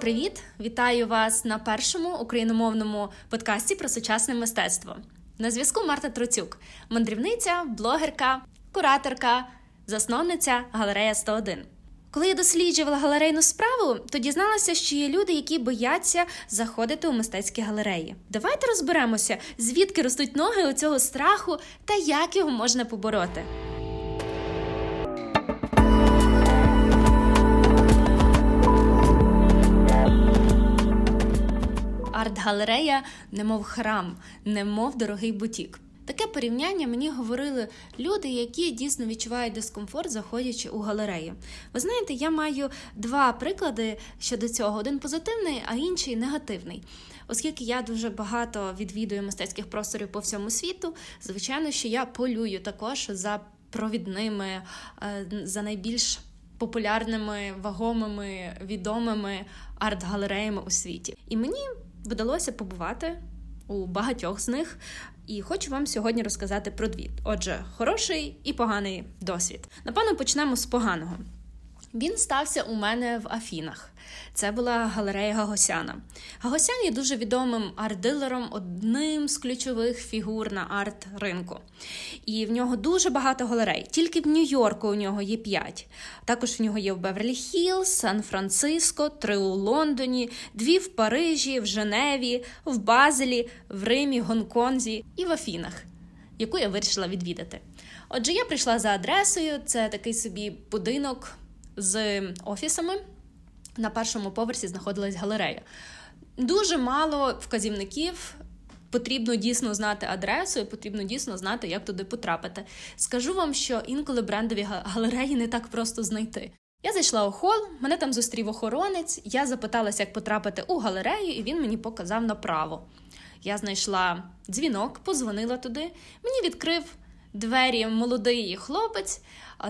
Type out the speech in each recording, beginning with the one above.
привіт! Вітаю вас на першому україномовному подкасті про сучасне мистецтво. На зв'язку Марта Троцюк, мандрівниця, блогерка, кураторка, засновниця галерея 101. Коли я досліджувала галерейну справу, то дізналася, що є люди, які бояться заходити у мистецькі галереї. Давайте розберемося, звідки ростуть ноги у цього страху та як його можна побороти. Арт-галерея, немов храм, немов дорогий бутік. Таке порівняння мені говорили люди, які дійсно відчувають дискомфорт, заходячи у галерею. Ви знаєте, я маю два приклади щодо цього: один позитивний, а інший негативний. Оскільки я дуже багато відвідую мистецьких просторів по всьому світу, звичайно, що я полюю також за провідними, е, за найбільш популярними, вагомими, відомими арт-галереями у світі. І мені вдалося побувати у багатьох з них. І хочу вам сьогодні розказати про дві. Отже, хороший і поганий досвід. Напевно, почнемо з поганого. Він стався у мене в Афінах. Це була галерея Гагосяна. Гагосян є дуже відомим арт-дилером, одним з ключових фігур на арт-ринку. І в нього дуже багато галерей. Тільки в Нью-Йорку у нього є п'ять. Також в нього є в Беверлі Хіллз, Сан-Франциско, три у Лондоні, дві в Парижі, в Женеві, в Базелі, в Римі, Гонконзі і в Афінах, яку я вирішила відвідати. Отже, я прийшла за адресою, це такий собі будинок з офісами. На першому поверсі знаходилась галерея. Дуже мало вказівників. Потрібно дійсно знати адресу, і потрібно дійсно знати, як туди потрапити. Скажу вам, що інколи брендові галереї не так просто знайти. Я зайшла у хол, мене там зустрів охоронець. Я запиталася, як потрапити у галерею, і він мені показав направо. Я знайшла дзвінок, позвонила туди. Мені відкрив двері молодий хлопець,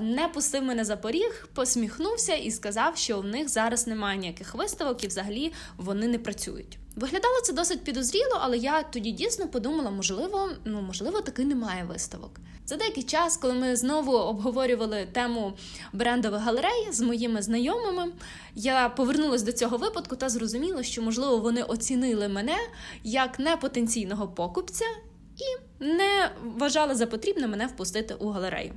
не пустив мене за поріг, посміхнувся і сказав, що в них зараз немає ніяких виставок і взагалі вони не працюють. Виглядало це досить підозріло, але я тоді дійсно подумала, можливо, ну можливо, таки немає виставок. За деякий час, коли ми знову обговорювали тему брендових галерей з моїми знайомими, я повернулася до цього випадку та зрозуміла, що можливо вони оцінили мене як непотенційного покупця і не вважали за потрібне мене впустити у галерею.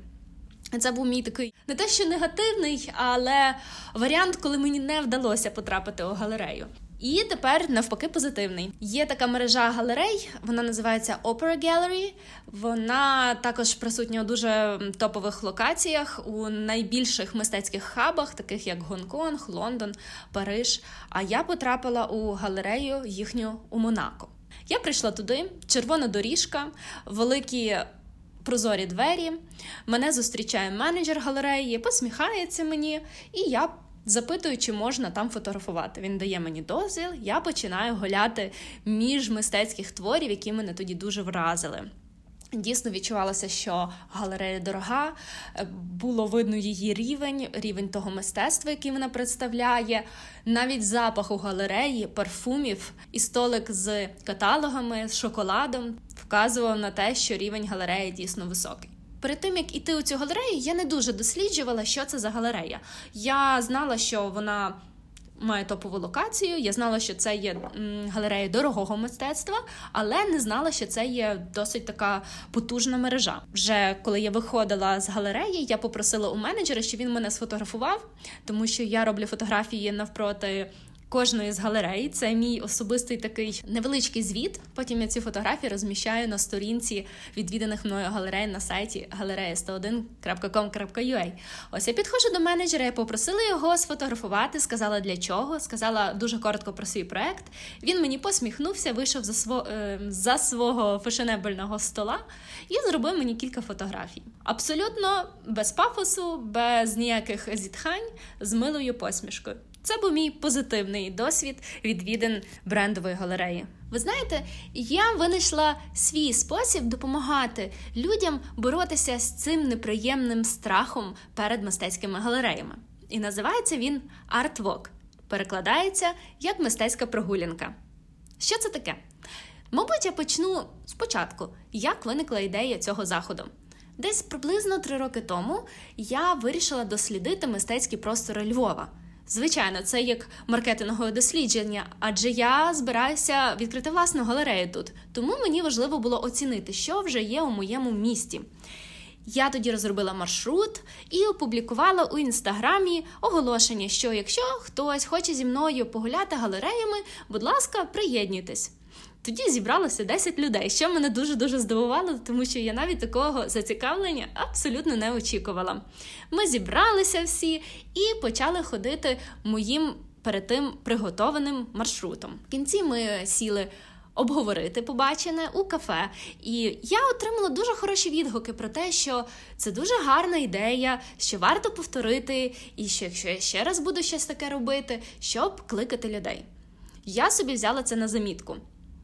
Це був мій такий не те, що негативний, але варіант, коли мені не вдалося потрапити у галерею. І тепер навпаки позитивний. Є така мережа галерей, вона називається Opera Gallery. Вона також присутня у дуже топових локаціях, у найбільших мистецьких хабах, таких як Гонконг, Лондон, Париж. А я потрапила у галерею їхню у Монако. Я прийшла туди, червона доріжка, великі прозорі двері. Мене зустрічає менеджер галереї, посміхається мені, і я запитую, чи можна там фотографувати. Він дає мені дозвіл, я починаю гуляти між мистецьких творів, які мене тоді дуже вразили. Дійсно відчувалося, що галерея дорога, е, було видно її рівень, рівень того мистецтва, який вона представляє. Навіть запах у галереї, парфумів і столик з каталогами, з шоколадом вказував на те, що рівень галереї дійсно високий. Перед тим як іти у цю галерею, я не дуже досліджувала, що це за галерея. Я знала, що вона має топову локацію. Я знала, що це є галерея дорогого мистецтва, але не знала, що це є досить така потужна мережа. Вже коли я виходила з галереї, я попросила у менеджера, щоб він мене сфотографував, тому що я роблю фотографії навпроти кожної з галерей. Це мій особистий такий невеличкий звіт. Потім я ці фотографії розміщаю на сторінці відвіданих мною галерей на сайті galeria101.com.ua. Ось я підходжу до менеджера, я попросила його сфотографувати, сказала для чого, сказала дуже коротко про свій проект. Він мені посміхнувся, вийшов за сво, е, за свого фешенебельного стола і зробив мені кілька фотографій. Абсолютно без пафосу, без ніяких зітхань, з милою посмішкою. Це був мій позитивний досвід відвідин брендової галереї. Ви знаєте, я винайшла свій спосіб допомагати людям боротися з цим неприємним страхом перед мистецькими галереями. І називається він Art Перекладається як мистецька прогулянка. Що це таке? Мабуть, я почну спочатку, як виникла ідея цього заходу. Десь приблизно три роки тому я вирішила дослідити мистецькі простори Львова Звичайно, це як маркетингове дослідження, адже я збираюся відкрити власну галерею тут. Тому мені важливо було оцінити, що вже є у моєму місті. Я тоді розробила маршрут і опублікувала у інстаграмі оголошення, що якщо хтось хоче зі мною погуляти галереями, будь ласка, приєднуйтесь. Тоді зібралося 10 людей, що мене дуже дуже здивувало, тому що я навіть такого зацікавлення абсолютно не очікувала. Ми зібралися всі і почали ходити моїм перед тим приготованим маршрутом. В кінці ми сіли. Обговорити побачене у кафе, і я отримала дуже хороші відгуки про те, що це дуже гарна ідея, що варто повторити, і що якщо я ще раз буду щось таке робити, щоб кликати людей. Я собі взяла це на замітку.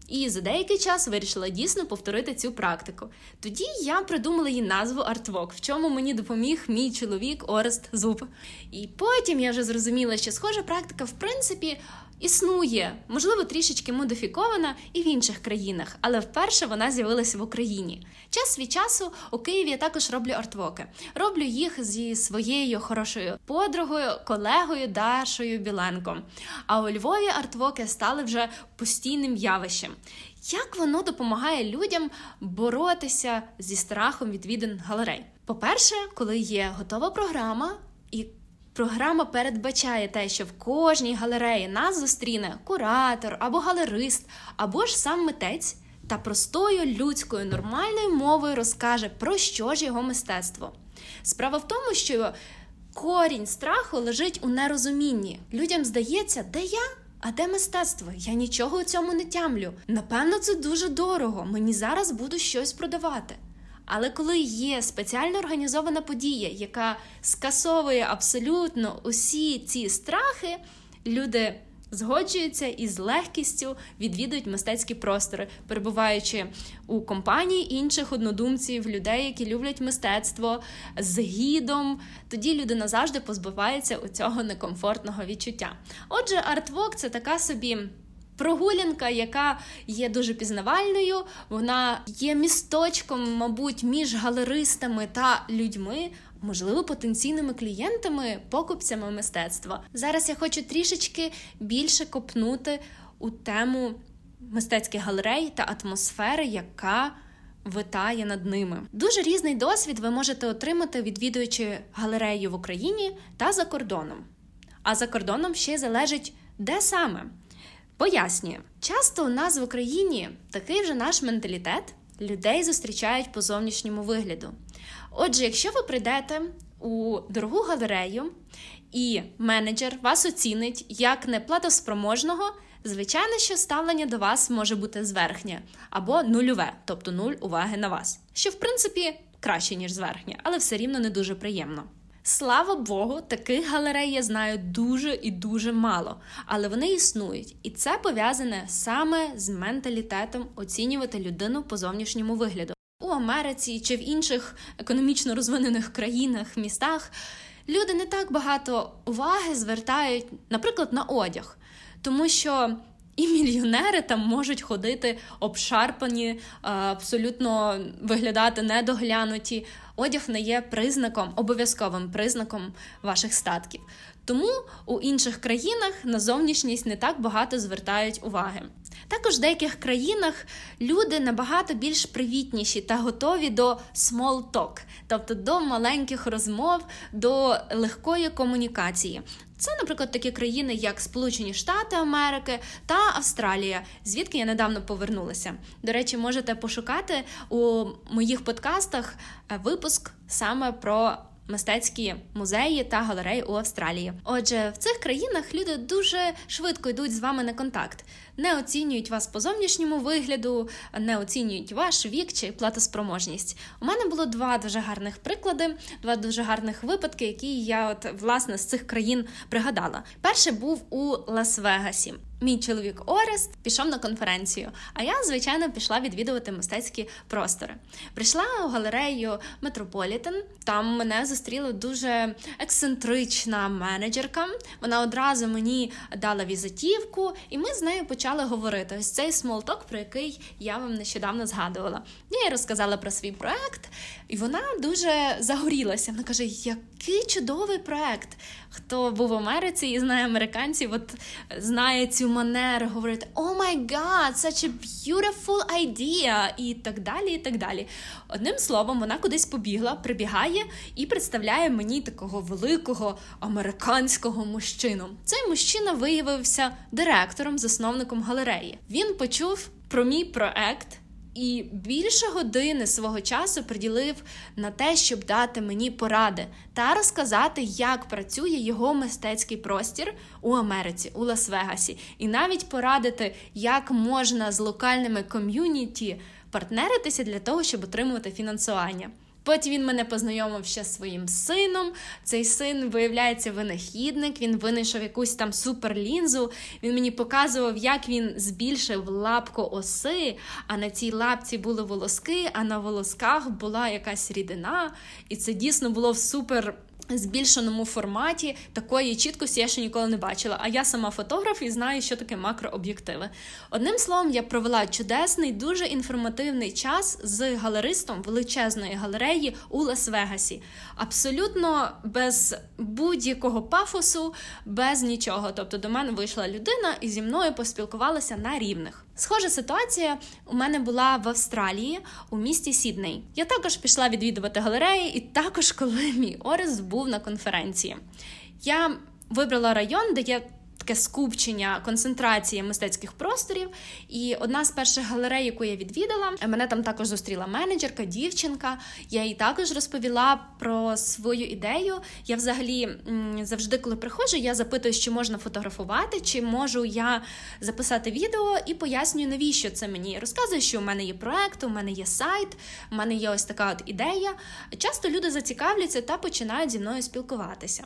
І за деякий час вирішила дійсно повторити цю практику. Тоді я придумала її назву Артвок, в чому мені допоміг мій чоловік Орест Зуб. І потім я вже зрозуміла, що схожа практика, в принципі, існує, можливо, трішечки модифікована і в інших країнах, але вперше вона з'явилася в Україні. Час від часу у Києві я також роблю артвоки. Роблю їх зі своєю хорошою подругою, колегою Дашою Біленко. А у Львові артвоки стали вже постійним явищем. Як воно допомагає людям боротися зі страхом відвідин галерей? По-перше, коли є готова програма і Програма передбачає те, що в кожній галереї нас зустріне куратор або галерист, або ж сам митець та простою людською нормальною мовою розкаже, про що ж його мистецтво. Справа в тому, що корінь страху лежить у нерозумінні. Людям здається, де я? А де мистецтво? Я нічого у цьому не тямлю. Напевно, це дуже дорого. Мені зараз будуть щось продавати. Але коли є спеціально організована подія, яка скасовує абсолютно усі ці страхи, люди згоджуються і з легкістю відвідують мистецькі простори, перебуваючи у компанії інших однодумців, людей, які люблять мистецтво з гідом. Тоді люди назавжди позбуваються у цього некомфортного відчуття. Отже, артвок це така собі. Прогулянка, яка є дуже пізнавальною, вона є місточком, мабуть, між галеристами та людьми, можливо, потенційними клієнтами, покупцями мистецтва. Зараз я хочу трішечки більше копнути у тему мистецьких галерей та атмосфери, яка витає над ними. Дуже різний досвід ви можете отримати, відвідуючи галерею в Україні та за кордоном. А за кордоном ще залежить де саме. Пояснюю, часто у нас в Україні такий вже наш менталітет людей зустрічають по зовнішньому вигляду. Отже, якщо ви прийдете у дорогу галерею і менеджер вас оцінить як неплатоспроможного, звичайно, що ставлення до вас може бути зверхнє або нульове, тобто нуль уваги на вас, що в принципі краще ніж зверхнє, але все рівно не дуже приємно. Слава Богу, таких галерей я знаю дуже і дуже мало, але вони існують, і це пов'язане саме з менталітетом оцінювати людину по зовнішньому вигляду. У Америці чи в інших економічно розвинених країнах, містах люди не так багато уваги звертають, наприклад, на одяг, тому що. І мільйонери там можуть ходити обшарпані, абсолютно виглядати недоглянуті одяг не є признаком, обов'язковим признаком ваших статків. Тому у інших країнах на зовнішність не так багато звертають уваги. Також в деяких країнах люди набагато більш привітніші та готові до small talk, тобто до маленьких розмов, до легкої комунікації. Це, наприклад, такі країни, як Сполучені Штати Америки та Австралія, звідки я недавно повернулася. До речі, можете пошукати у моїх подкастах е, випуск саме про мистецькі музеї та галереї у Австралії. Отже, в цих країнах люди дуже швидко йдуть з вами на контакт, не оцінюють вас по зовнішньому вигляду, не оцінюють ваш вік чи платоспроможність. У мене було два дуже гарних приклади, два дуже гарних випадки, які я от власне з цих країн пригадала. Перший був у Лас-Вегасі. Мій чоловік Орест пішов на конференцію, а я, звичайно, пішла відвідувати мистецькі простори. Прийшла у галерею Метрополітен. Там мене зустріла дуже ексцентрична менеджерка. Вона одразу мені дала візитівку, і ми з нею почали говорити. Ось цей small talk, про який я вам нещодавно згадувала. Я їй розказала про свій проект, І вона дуже загорілася. Вона каже: який чудовий проект! Хто був в Америці і знає американців, от знає цю манеру, говорити «Oh my God, such a beautiful idea!» і так далі. і так далі. Одним словом, вона кудись побігла, прибігає і представляє мені такого великого американського мужчину. Цей мужчина виявився директором, засновником галереї. Він почув про мій проект. І більше години свого часу приділив на те, щоб дати мені поради та розказати, як працює його мистецький простір у Америці, у Лас-Вегасі, і навіть порадити, як можна з локальними ком'юніті партнеритися для того, щоб отримувати фінансування. Потім він мене познайомив ще з своїм сином. Цей син, виявляється, винахідник. Він винайшов якусь там суперлінзу. Він мені показував, як він збільшив лапку оси, а на цій лапці були волоски, а на волосках була якась рідина. І це дійсно було в супер збільшеному форматі такої чіткості я ще ніколи не бачила. А я сама фотограф і знаю, що таке макрооб'єктиви. Одним словом, я провела чудесний, дуже інформативний час з галеристом величезної галереї у Лас-Вегасі. Абсолютно без будь-якого пафосу, без нічого. Тобто до мене вийшла людина і зі мною поспілкувалася на рівних. Схожа ситуація у мене була в Австралії у місті Сідней. Я також пішла відвідувати галереї, і також, коли мій Орес був на конференції. Я вибрала район, де є таке скупчення, концентрація мистецьких просторів. І одна з перших галерей, яку я відвідала, мене там також зустріла менеджерка, дівчинка. Я їй також розповіла про свою ідею. Я взагалі завжди, коли приходжу, я запитую, чи можна фотографувати, чи можу я записати відео і пояснюю, навіщо це мені. Розказую, що у мене є проект, у мене є сайт, у мене є ось така от ідея. Часто люди зацікавляться та починають зі мною спілкуватися.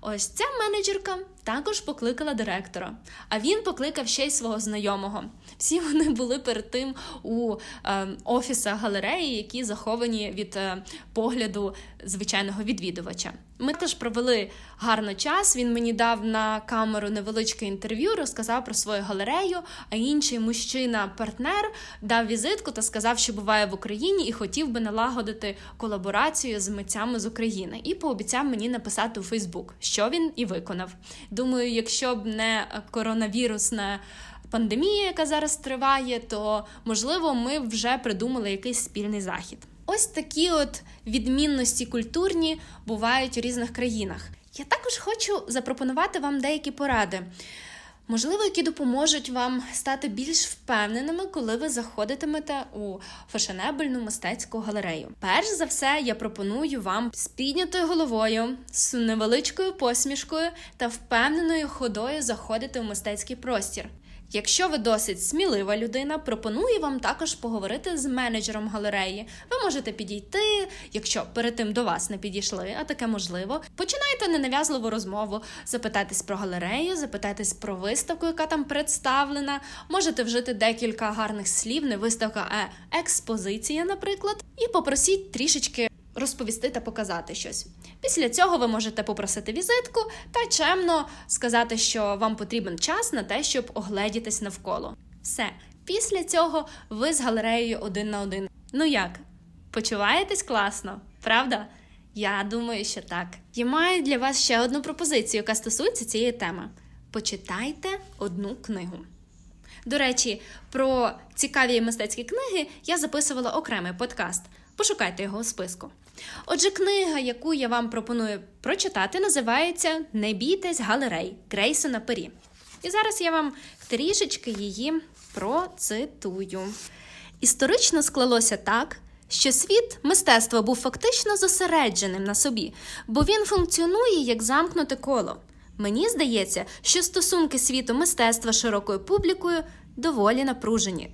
Ось ця менеджерка також покликала директора, а він покликав ще й свого знайомого. Всі вони були перед тим у е, офісах галереї, які заховані від е, погляду звичайного відвідувача. Ми теж провели гарно час. Він мені дав на камеру невеличке інтерв'ю, розказав про свою галерею. А інший мужчина-партнер дав візитку та сказав, що буває в Україні і хотів би налагодити колаборацію з митцями з України. І пообіцяв мені написати у Фейсбук, що він і виконав. Думаю, якщо б не коронавірусна пандемія, яка зараз триває, то можливо ми вже придумали якийсь спільний захід. Ось такі от відмінності культурні бувають у різних країнах. Я також хочу запропонувати вам деякі поради, можливо, які допоможуть вам стати більш впевненими, коли ви заходитимете у фешенебельну мистецьку галерею. Перш за все, я пропоную вам з піднятою головою, з невеличкою посмішкою та впевненою ходою заходити в мистецький простір. Якщо ви досить смілива людина, пропоную вам також поговорити з менеджером галереї. Ви можете підійти, якщо перед тим до вас не підійшли, а таке можливо. Починайте ненав'язливу розмову, запитайтесь про галерею, запитайтесь про виставку, яка там представлена. Можете вжити декілька гарних слів, не виставка, а експозиція, наприклад, і попросіть трішечки розповісти та показати щось. Після цього ви можете попросити візитку та чемно сказати, що вам потрібен час на те, щоб огледітись навколо. Все. Після цього ви з галереєю один на один. Ну як? Почуваєтесь класно, правда? Я думаю, що так. Я маю для вас ще одну пропозицію, яка стосується цієї теми. Почитайте одну книгу. До речі, про цікаві мистецькі книги я записувала окремий подкаст. Пошукайте його у списку. Отже, книга, яку я вам пропоную прочитати, називається Не бійтесь галерей Грейсона Пері. І зараз я вам трішечки її процитую. Історично склалося так, що світ мистецтва був фактично зосередженим на собі, бо він функціонує як замкнуте коло. Мені здається, що стосунки світу мистецтва широкою публікою доволі напружені.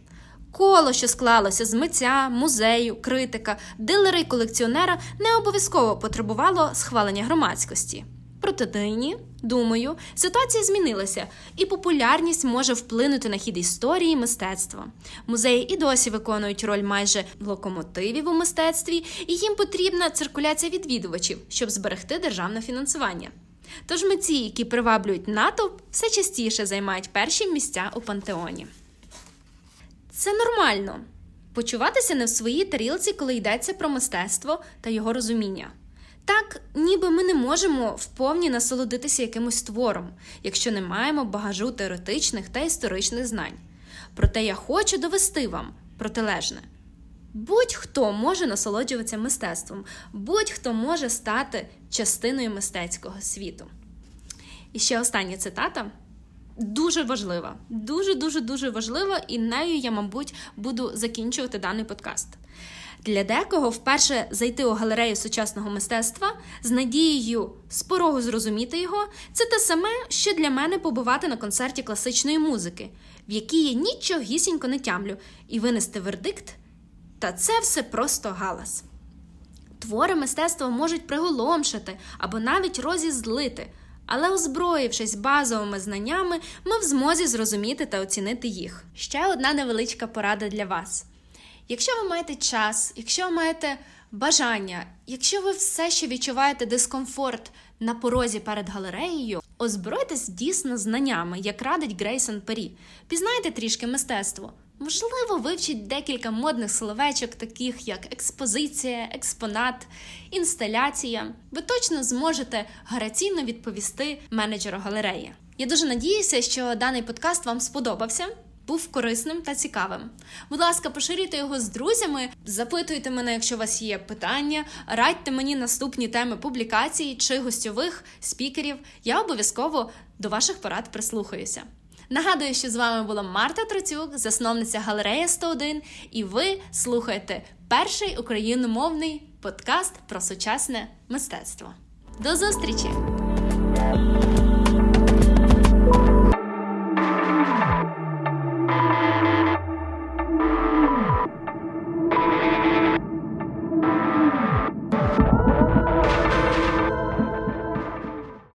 Коло, що склалося з митця, музею, критика, дилера й колекціонера, не обов'язково потребувало схвалення громадськості. Проте нині, думаю, ситуація змінилася, і популярність може вплинути на хід історії мистецтва. Музеї і досі виконують роль майже локомотивів у мистецтві, і їм потрібна циркуляція відвідувачів, щоб зберегти державне фінансування. Тож митці, які приваблюють натовп, все частіше займають перші місця у пантеоні. Це нормально. почуватися не в своїй тарілці, коли йдеться про мистецтво та його розуміння. Так, ніби ми не можемо вповні насолодитися якимось твором, якщо не маємо багажу теоретичних та історичних знань. Проте я хочу довести вам протилежне. Будь-хто може насолоджуватися мистецтвом, будь-хто може стати частиною мистецького світу. І ще остання цитата. Дуже важлива, дуже дуже дуже важлива, і нею я, мабуть, буду закінчувати даний подкаст. Для декого вперше зайти у галерею сучасного мистецтва з надією з порогу зрозуміти його, це те саме, що для мене побувати на концерті класичної музики, в якій я нічогісінько не тямлю, і винести вердикт. Та це все просто галас. Твори мистецтва можуть приголомшити або навіть розізлити, але озброївшись базовими знаннями, ми в змозі зрозуміти та оцінити їх. Ще одна невеличка порада для вас. Якщо ви маєте час, якщо ви маєте бажання, якщо ви все ще відчуваєте дискомфорт на порозі перед галереєю, озбройтесь дійсно знаннями, як радить Грейсон Пері. Пізнайте трішки мистецтво. Можливо, вивчіть декілька модних словечок, таких як експозиція, експонат, інсталяція. Ви точно зможете гараційно відповісти менеджеру галереї. Я дуже надіюся, що даний подкаст вам сподобався був корисним та цікавим. Будь ласка, поширюйте його з друзями, запитуйте мене, якщо у вас є питання, радьте мені наступні теми публікацій чи гостьових спікерів. Я обов'язково до ваших порад прислухаюся. Нагадую, що з вами була Марта Троцюк, засновниця галерея 101, і ви слухаєте перший україномовний подкаст про сучасне мистецтво. До зустрічі!